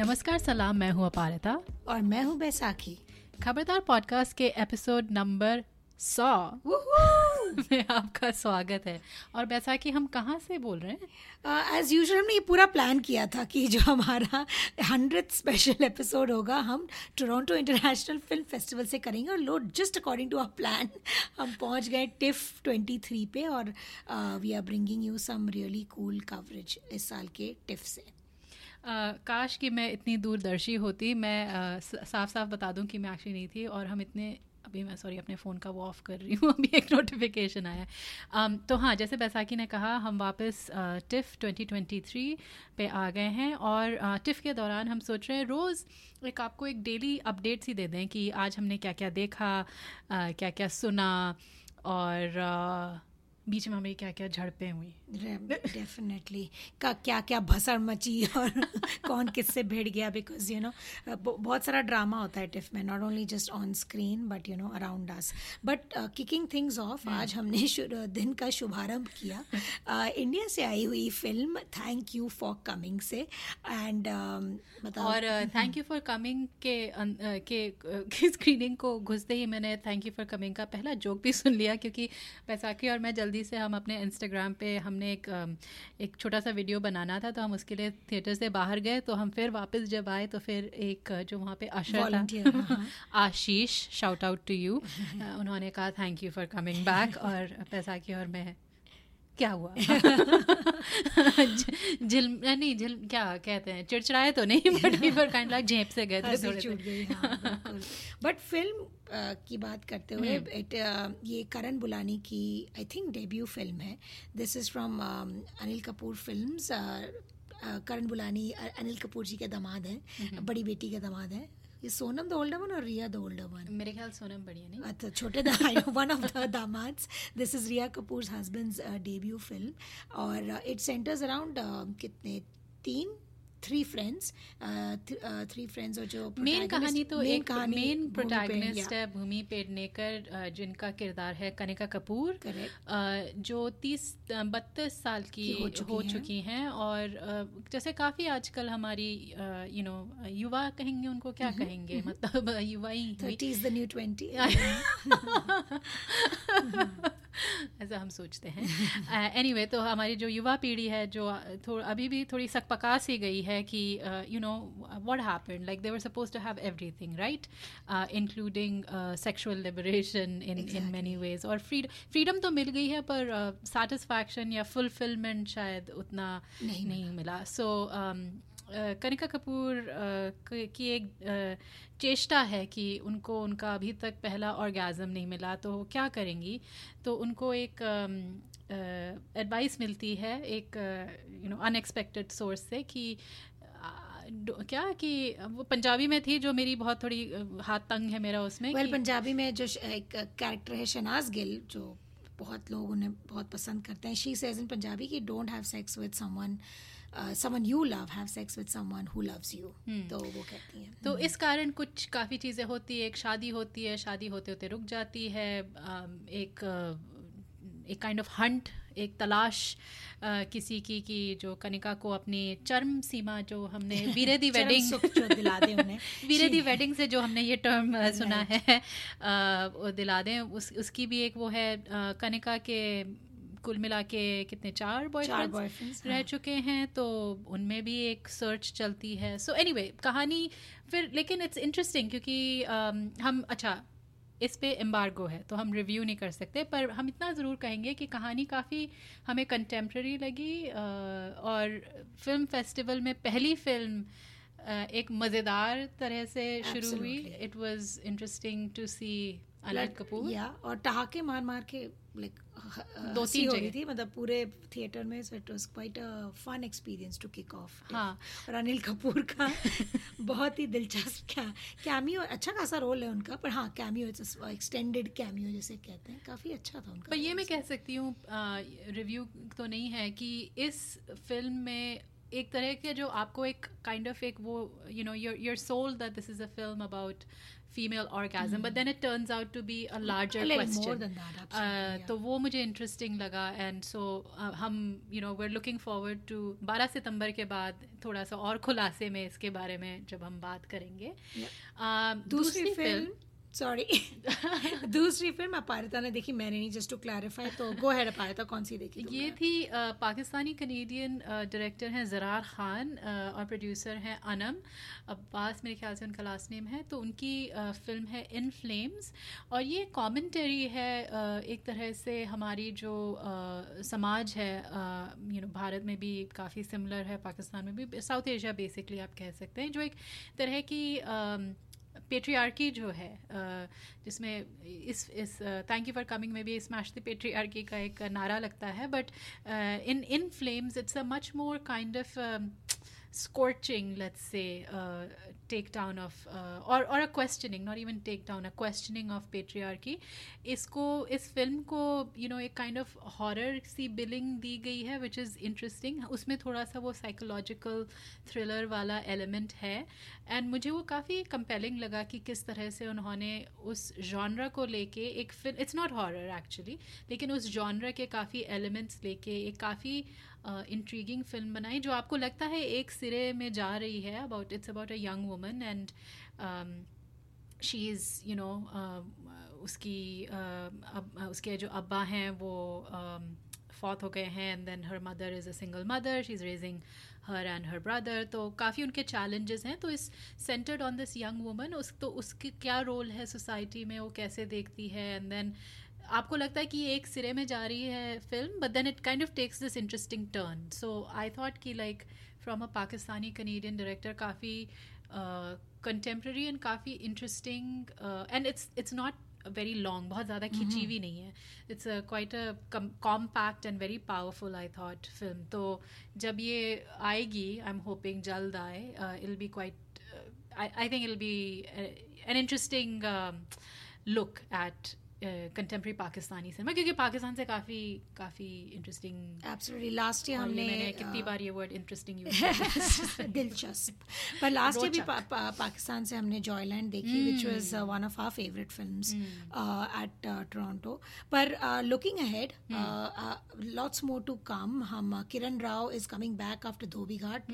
नमस्कार सलाम मैं हूँ अपारिता। और मैं हूँ बैसाखी। खबरदार पॉडकास्ट के एपिसोड नंबर सौ। में आपका स्वागत है। और बैसाखी हम कहाँ से बोल रहे हैं? एज uh, यूजल हमने ये पूरा प्लान किया था कि जो हमारा हंड्रेड स्पेशल एपिसोड होगा हम टोरंटो इंटरनेशनल फ़िल्म फेस्टिवल से करेंगे और load just according to our plan हम पहुँच गए टिफ ट्वेंटी थ्री पे और we are bringing you some really cool coverage इस साल के टिफ से। Uh, काश कि मैं इतनी दूरदर्शी होती मैं साफ़ साफ़ बता दूँ कि मैं एक्चुअली नहीं थी और हम इतने अभी मैं सॉरी अपने फ़ोन का वो ऑफ़ कर रही हूँ अभी एक नोटिफिकेशन आया um, तो हाँ जैसे बैसाखी ने कहा हम वापस टिफ़ uh, 2023 पे आ गए हैं और टिफ़ के दौरान हम सोच रहे हैं रोज़ एक आपको एक डेली अपडेट सी दे दें कि आज हमने क्या क्या देखा क्या क्या सुना और uh, बीच में हमें क्या क्या झड़पें हुई। डेफिनेटली का क्या क्या भसड़ मची और कौन किससे भिड़ गया? बिकॉज़ यू नो बहुत सारा ड्रामा होता है टिफ में not only just on screen but you know around us but kicking things off आज हमने दिन का शुभारंभ किया। uh, इंडिया uh, से आई हुई film thank you for coming से। एंड मतलब और थैंक यू फॉर कमिंग के uh, के, के स्क्रीनिंग को घुसते ही मैंने थैंक यू फॉर कमिंग का पहला जोक भी सुन लिया क्योंकि बैसाखी और मैं जल्दी जल्दी से हम अपने इंस्टाग्राम पे हमने एक एक छोटा सा वीडियो बनाना था तो हम उसके लिए थिएटर से बाहर गए तो हम फिर वापस जब आए तो फिर एक जो वहाँ पे अशर था हाँ, हाँ। Ashish shout out to you उन्होंने कहा thank you for coming back और पैसा की और मैं क्या हुआ? झिल नहीं झिल क्या कहते हैं? चिड़चिड़ाए तो नहीं बट पर काइंड लाइक झेप से गए थे थोड़े बट फ़िल्म की बात करते हुए इट हम्म। ये करण बुलानी की आई थिंक डेब्यू फ़िल्म है। This is from Anil Kapoor films Karan Bulani Anil Kapoor ji के दामाद हैं हम्म। बड़ी बेटी के दामाद हैं। ये सोनम द ओल्डर वन और रिया द ओल्डर वन मेरे ख्याल सोनम बढ़िया नहीं? अच्छा छोटे one of the दामाद्स this is Rhea Kapoor husband's debut film और इट सेंटर्स अराउंड कितने? तीन थ्री फ्रेंड्स थ्री फ्रेंड्स और जो मेन कहानी तो main एक कहानी मेन प्रोटैगनिस्ट है भूमि पेडनेकर uh, जिनका किरदार है कनिका कपूर uh, जो तीस uh, बत्तीस साल की हो चुकी, हो चुकी हैं और uh, जैसे काफ़ी आजकल हमारी यू नो युवा कहेंगे उनको क्या mm-hmm, कहेंगे mm-hmm. मतलब युवा ही इज़ द न्यू ट्वेंटी ऐसा हम सोचते हैं। एनी anyway, तो हमारी जो युवा पीढ़ी है जो अभी भी थोड़ी सकपका सी गई है कि you know what happen like they were suppose to have everything right including sexual liberation in in many ways और फ्रीडम तो मिल गई है पर सेटिस्फैक्शन uh, या फुलफिलमेंट शायद उतना नहीं, नहीं मिला। सो so, um, कनिका कपूर की एक चेष्टा है कि उनको उनका अभी तक पहला ऑर्गेज़म नहीं मिला तो क्या करेंगी? तो उनको एक एडवाइस मिलती है एक यू नो अनएक्सपेक्टेड सोर्स से कि क्या कि वो पंजाबी में थी जो मेरी बहुत थोड़ी हाथ तंग है मेरा उसमें well, पंजाबी में जो एक कैरेक्टर है शनाज गिल जो बहुत लोग उन्हें बहुत पसंद करते हैं। शी सेज इन पंजाबी कि don't have sex with someone someone you love have sex with someone who loves you तो वो कहती हैं। तो इस कारण कुछ काफ़ी चीज़ें होती है। एक शादी होती है शादी होते होते रुक जाती है एक एक काइंड ऑफ़ हंट एक तलाश आ, किसी की कि जो कनिका को अपनी चर्म सीमा जो हमने वीरे दी वेडिंग जो दिला दें उन्हें। वीरे दी वेडिंग से जो हमने ये टर्म सुना है आ, दिला दें। उस उसकी भी एक वो है कनिका के कुल मिला के कितने चार बॉयफ्रेंड्स रह हाँ. चुके हैं तो उनमें भी एक सर्च चलती है। सो so, एनी anyway, कहानी फिर लेकिन इट्स इंटरेस्टिंग क्योंकि um, हम अच्छा इस पे एम्बार्गो है तो हम रिव्यू नहीं कर सकते पर हम इतना ज़रूर कहेंगे कि कहानी काफ़ी हमें कंटेम्प्रेरी लगी और फ़िल्म फेस्टिवल में पहली फ़िल्म एक मज़ेदार तरह से शुरू हुई। It was interesting to see Anil Kapoor. Yeah और ठहाके मार मार के लाइक दो तीन जगह। थी मतलब पूरे थिएटर में so it was quite a fun experience to kick off हाँ। और अनिल कपूर का बहुत ही दिलचस्प क्या कैमियो अच्छा खासा रोल है उनका पर हाँ कैमियो एक्सटेंडेड कैमियो जैसे कहते हैं काफ़ी अच्छा था उनका पर ये मैं कह सकती हूँ रिव्यू तो नहीं है कि इस फ़िल्म में एक तरह के जो आपको एक काइंड ऑफ़ एक वो you know your your soul that this is a film about female orgasm but then it turns out to be a larger question तो वो मुझे इंटरेस्टिंग लगा एंड सो uh, हम you know we looking forward to 12 सितंबर के बाद थोड़ा सा और खुलासे में इसके बारे में जब हम बात करेंगे। Uh, दूसरी फ़िल्म सॉरी दूसरी फ़िल्म अपारिता ने देखी मैंने नहीं जस्ट टू क्लैरिफाई तो गो हैड अपारिता कौन सी देखी ये थी uh, पाकिस्तानी कनेडियन डायरेक्टर हैं ज़रार खान uh, और प्रोड्यूसर हैं अनम। अब्बास मेरे ख्याल से उनका लास्ट नेम है तो उनकी uh, फ़िल्म है इन फ्लेम्स और ये कॉमेंटरी है एक तरह से हमारी जो समाज है यू नो भारत में भी काफ़ी सिमिलर है पाकिस्तान में भी साउथ एशिया बेसिकली आप कह सकते हैं जो एक तरह की पेट्रियार्की जो है जिसमें इस इस थैंक यू फॉर कमिंग में भी स्मैश द पेट्रियार्की का एक नारा लगता है but in in flames it's a much more kind of let's say uh, takedown of uh, or or a questioning not even takedown a questioning of patriarchy. इसको इस film को you know एक kind of horror सी billing दी गई है which is interesting उसमें थोड़ा सा वो साइकोलॉजिकल थ्रिलर वाला एलिमेंट है। एंड मुझे वो काफ़ी कंपेलिंग लगा कि किस तरह से उन्होंने उस जॉनरा को लेके एक film it's not horror actually लेकिन उस जॉनरा के काफ़ी एलिमेंट्स लेके एक काफ़ी इंट्रीगिंग फ़िल्म बनाई जो आपको लगता है एक सिरे में जा रही है about it's about a young woman and she is you know उसकी uh, अब, उसके जो अब्बा हैं वो फॉत um, हो गए हैं and then her mother is a single mother she is raising her and her brother तो काफ़ी उनके चैलेंजेस हैं तो इस centred on this young woman उस तो उसकी क्या रोल है सोसाइटी में वो कैसे देखती है एंड देन आपको लगता है कि एक सिरे में जा रही है film but then it kind of takes this interesting turn so I thought कि like from a Pakistani Canadian director काफ़ी कंटेम्प्रेरी एंड काफ़ी interesting and it's it's not very long बहुत ज़्यादा खिंची mm-hmm. भी नहीं है. It's quite a compact and very powerful I thought film तो जब ये आएगी आई एम होपिंग जल्द आए I'll be quite I think I'll be an interesting look at contemporary Pakistani cinema क्योंकि पाकिस्तान से काफ़ी काफ़ी इंटरेस्टिंग एब्सोल्युटली लास्ट ईयर हमने मैंने कितनी बार ये वर्ड इंटरेस्टिंग यूज़ दिलचस्प। पर लास्ट ईयर भी पा, पा, पाकिस्तान से हमने जॉयलैंड देखी which was one of our favourite films at Toronto पर looking ahead lots more to come हम Kiran Rao is coming back after Dhobi Ghat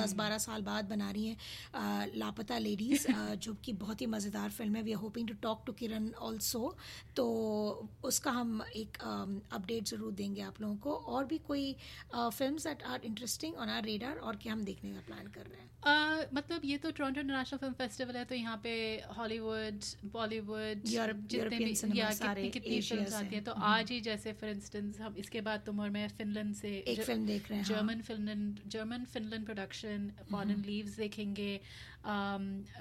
दस बारह साल बाद बना रही हैं लापता लेडीज़ जो कि बहुत ही मज़ेदार फ़िल्म है. We are hoping to talk to Kiran also तो उसका हम एक अपडेट ज़रूर देंगे आप लोगों को। और भी कोई film that are interesting on our radar और क्या हम देखने का प्लान कर रहे हैं? uh, मतलब ये तो टोरंटो इंटरनेशनल फ़िल्म फेस्टिवल है तो यहाँ पे हॉलीवुड बॉलीवुड जितने भी कितनी कितनी फ़िल्म आती हैं तो mm-hmm. आज ही जैसे फॉर इंस्टेंस हम इसके बाद तुम और मैं फिनलैंड से एक फ़िल्म देख रहे हैं German Finland German Finland production fallen leaves देखेंगे।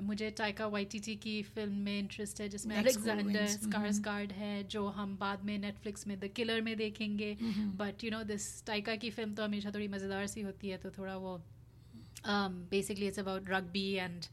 मुझे टाइका वाइटीटी की फ़िल्म में इंटरेस्ट है जिसमें अलेक्जेंडर स्कार्सगार्ड है जो हम बाद में नेटफ्लिक्स में द किलर में देखेंगे but you know this Taika की फ़िल्म तो हमेशा थोड़ी मज़ेदार सी होती है तो थोड़ा वो basically it's about rugby and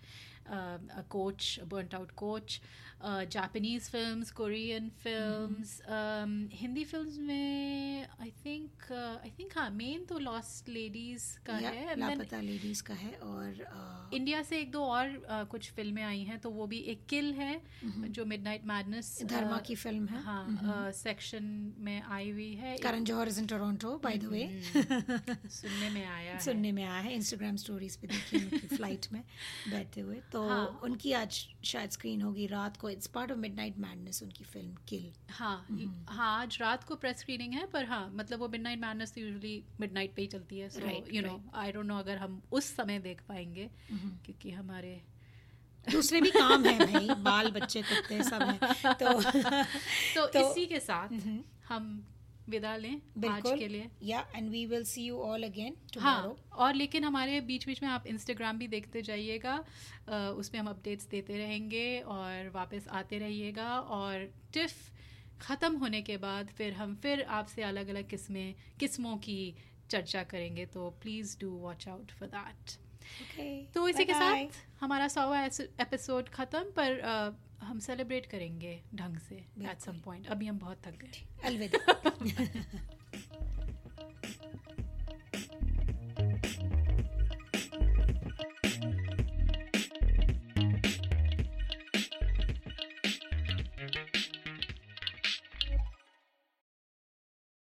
coach coach, out coach out coach. Japanese film Korean film Hindi film में आई थिंक आई थिंक हाँ मेन तो लॉस्ट लेडीज़ का है लापता लेडीज़ का है और इंडिया uh, से एक दो और uh, कुछ फ़िल्में आई हैं तो वो भी एक किल है mm-hmm. जो मिडनाइट मैडनेस धर्मा की फ़िल्म है। हाँ सेक्शन mm-hmm. में आई हुई है। Karan Johar is in Toronto by the way सुनने में आया सुनने में आया है इंस्टाग्राम स्टोरीज पे देखी फ़्लाइट में बैठते हुए। तो हाँ, उनकी आज शायद स्क्रीन होगी रात को it's part of midnight madness उनकी फ़िल्म किल हाँ mm-hmm. हाँ आज रात को प्रेस स्क्रीनिंग है पर हाँ मतलब वो मिडनाइट मैडनेस तो यूजुअली मिडनाइट पे ही चलती है so you know I don't know अगर हम उस समय देख पाएँगे mm-hmm. क्योंकि हमारे दूसरे भी काम है भाई बाल बच्चे कुत्ते सब हैं तो, तो तो इसी के साथ mm-hmm. हम विदा लें आज के लिए। Yeah and we will see you all again हाँ और लेकिन हमारे बीच बीच में आप इंस्टाग्राम भी देखते जाइएगा उसमें हम अपडेट्स देते रहेंगे और वापस आते रहिएगा और टिफ ख़त्म होने के बाद फिर हम फिर आपसे अलग अलग किस्में किस्मों की चर्चा करेंगे तो please do watch out for that तो इसी के साथ हमारा सौवा एपिसोड ख़त्म पर हम सेलिब्रेट करेंगे ढंग से एट सम पॉइंट अभी हम बहुत थक गए। अलविदा।